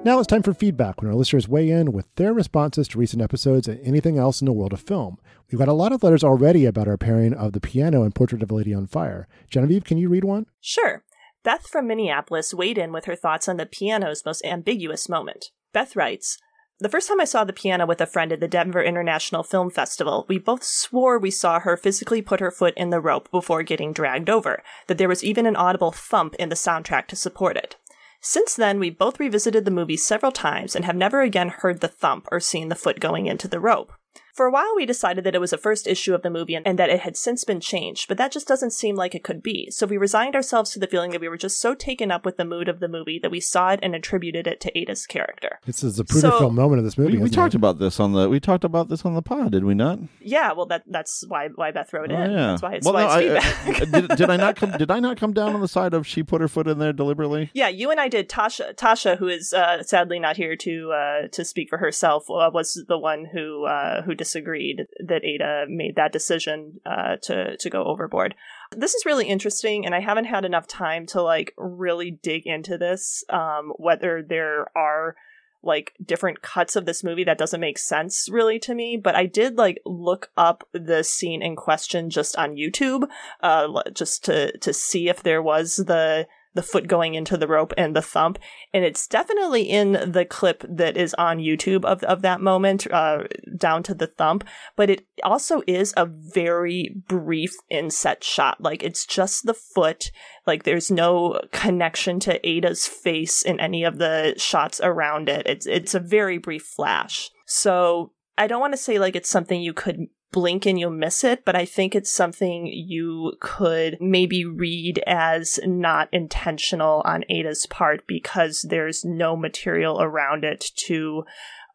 Now it's time for feedback when our listeners weigh in with their responses to recent episodes and anything else in the world of film. We've got a lot of letters already about our pairing of the piano and Portrait of a Lady on Fire. Genevieve, can you read one? Sure. Beth from Minneapolis weighed in with her thoughts on the piano's most ambiguous moment. Beth writes, the first time I saw the piano with a friend at the Denver International Film Festival, we both swore we saw her physically put her foot in the rope before getting dragged over, that there was even an audible thump in the soundtrack to support it. Since then, we both revisited the movie several times and have never again heard the thump or seen the foot going into the rope. For a while, we decided that it was a first issue of the movie and, and that it had since been changed, but that just doesn't seem like it could be. So we resigned ourselves to the feeling that we were just so taken up with the mood of the movie that we saw it and attributed it to Ada's character. This is the Pruder So- film moment of this movie. We, we talked it? about this on the we talked about this on the pod, did we not? Yeah, well, that that's why why Beth wrote Oh, in. yeah. That's why it's well, why no, it's I- feedback. uh, did, did I not come? Did I not come down on the side of she put her foot in there deliberately? Yeah, you and I did. Tasha, Tasha, who is uh, sadly not here to uh, to speak for herself, uh, was the one who uh, who disagreed that Ada made that decision uh, to to go overboard. This is really interesting, and I haven't had enough time to like really dig into this. Um, whether there are like different cuts of this movie that doesn't make sense really to me but i did like look up the scene in question just on youtube uh just to to see if there was the the foot going into the rope and the thump and it's definitely in the clip that is on youtube of, of that moment uh down to the thump but it also is a very brief inset shot like it's just the foot like there's no connection to Ada's face in any of the shots around it. It's it's a very brief flash. So I don't want to say like it's something you could blink and you'll miss it, but I think it's something you could maybe read as not intentional on Ada's part because there's no material around it to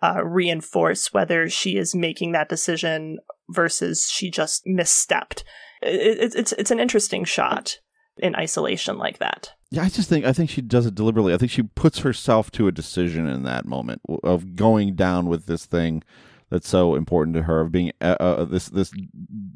uh, reinforce whether she is making that decision versus she just misstepped. It, it, it's it's an interesting shot in isolation like that. Yeah, I just think I think she does it deliberately. I think she puts herself to a decision in that moment of going down with this thing that's so important to her of being uh, uh, this this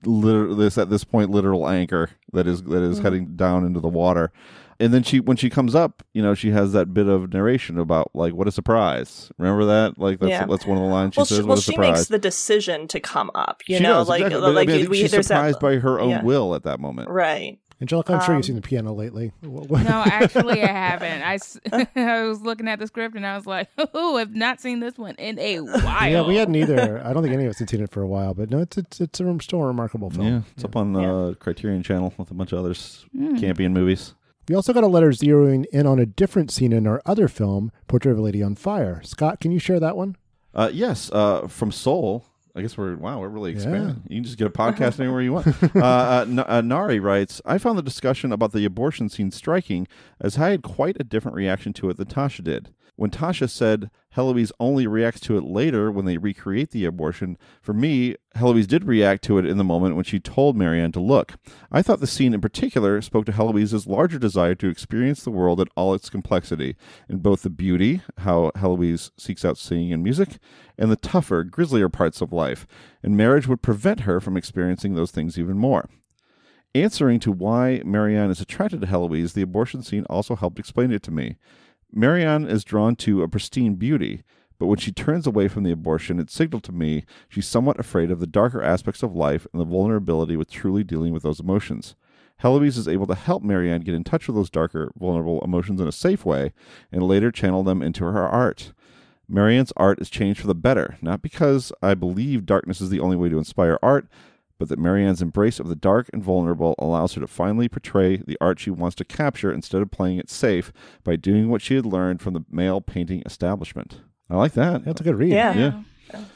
liter- this at this point literal anchor that is that is Mhm. heading down into the water. And then she when she comes up, you know, she has that bit of narration about like what a surprise. Remember that? Like that's Yeah. that's one of the lines she well, says. she, well, she makes the decision to come up. You she know, does, like exactly. I like mean, I think we, she's surprised that, by her own yeah. will at that moment. right? Angelica, I'm sure Um, you've seen the piano lately. No, actually, I haven't. I, I was looking at the script and I was like, oh, I've not seen this one in a while. Yeah, we hadn't either. I don't think any of us had seen it for a while, but no, it's it's, it's a, still a remarkable film. Yeah, it's up on uh, Criterion Channel with a bunch of others Mm. Campion movies. We also got a letter zeroing in on a different scene in our other film, Portrait of a Lady on Fire. Scott, can you share that one? Uh, yes, uh, from Seoul. I guess we're wow, we're really expanding. You can just get a podcast anywhere you want. uh, uh, N- uh, Nari writes, I found the discussion about the abortion scene striking, as I had quite a different reaction to it than Tasha did. When Tasha said Heloise only reacts to it later when they recreate the abortion, for me, Heloise did react to it in the moment when she told Marianne to look. I thought the scene in particular spoke to Heloise's larger desire to experience the world in all its complexity, in both the beauty, how Heloise seeks out singing and music, and the tougher, grislier parts of life, and marriage would prevent her from experiencing those things even more. Answering to why Marianne is attracted to Heloise, the abortion scene also helped explain it to me. Marianne is drawn to a pristine beauty, but when she turns away from the abortion, it signaled to me she's somewhat afraid of the darker aspects of life and the vulnerability with truly dealing with those emotions. Heloise is able to help Marianne get in touch with those darker, vulnerable emotions in a safe way and later channel them into her art. Marianne's art is changed for the better, not because I believe darkness is the only way to inspire art, but that Marianne's embrace of the dark and vulnerable allows her to finally portray the art she wants to capture instead of playing it safe by doing what she had learned from the male painting establishment. I like that. That's a good read. Yeah. Yeah.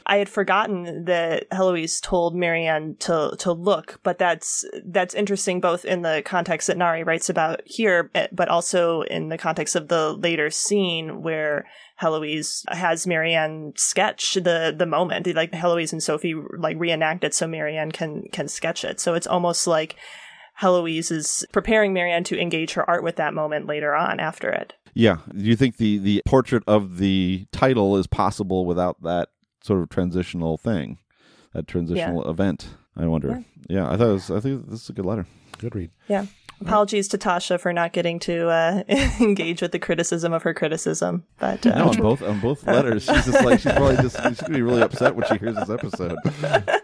I had forgotten that Heloise told Marianne to to look, but that's that's interesting both in the context that Nari writes about here, eh, but also in the context of the later scene where Heloise has Marianne sketch the the moment. Like Heloise and Sophie like reenact it so Marianne can can sketch it. So it's almost like Heloise is preparing Marianne to engage her art with that moment later on after it. Yeah. Do you think the, the portrait of the title is possible without that sort of transitional thing, that transitional event? I wonder. Yeah. I thought it was, I think this is a good letter. Good read. Yeah. Apologies to Tasha for not getting to uh, engage with the criticism of her criticism, but uh, No, on both on both letters, she's just like she's probably just she's gonna be really upset when she hears this episode.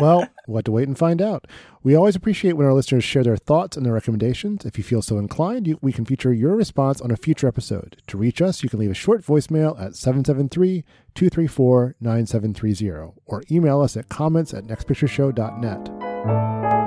Well, we'll have to wait and find out. We always appreciate when our listeners share their thoughts and their recommendations. If you feel so inclined, you, we can feature your response on a future episode. To reach us, you can leave a short voicemail at 773 234 9730 or email us at comments at nextpictureshow.net.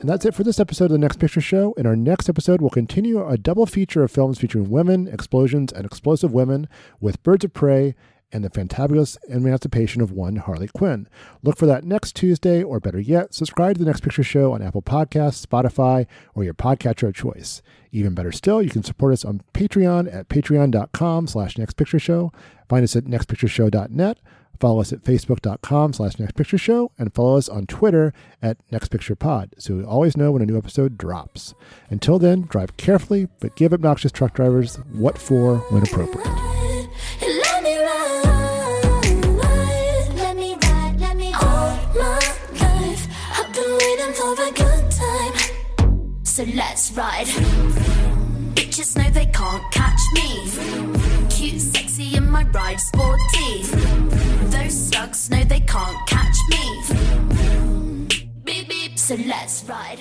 And that's it for this episode of the Next Picture Show. In our next episode, we'll continue a double feature of films featuring women, explosions, and explosive women with Birds of Prey and the fantabulous emancipation of one Harley Quinn. Look for that next Tuesday, or better yet, subscribe to the Next Picture Show on Apple Podcasts, Spotify, or your podcatcher of choice. Even better still, you can support us on Patreon at patreon.com slash nextpictureshow. Find us at nextpictureshow.net. Follow us at facebook.com slash nextpictureshow and follow us on Twitter at nextpicturepod so you always know when a new episode drops. Until then, drive carefully, but give obnoxious truck drivers what for when appropriate. So let's ride just know they can't catch me. Cute, sexy, and my ride sporty. Those slugs know they can't catch me. Beep beep, so let's ride.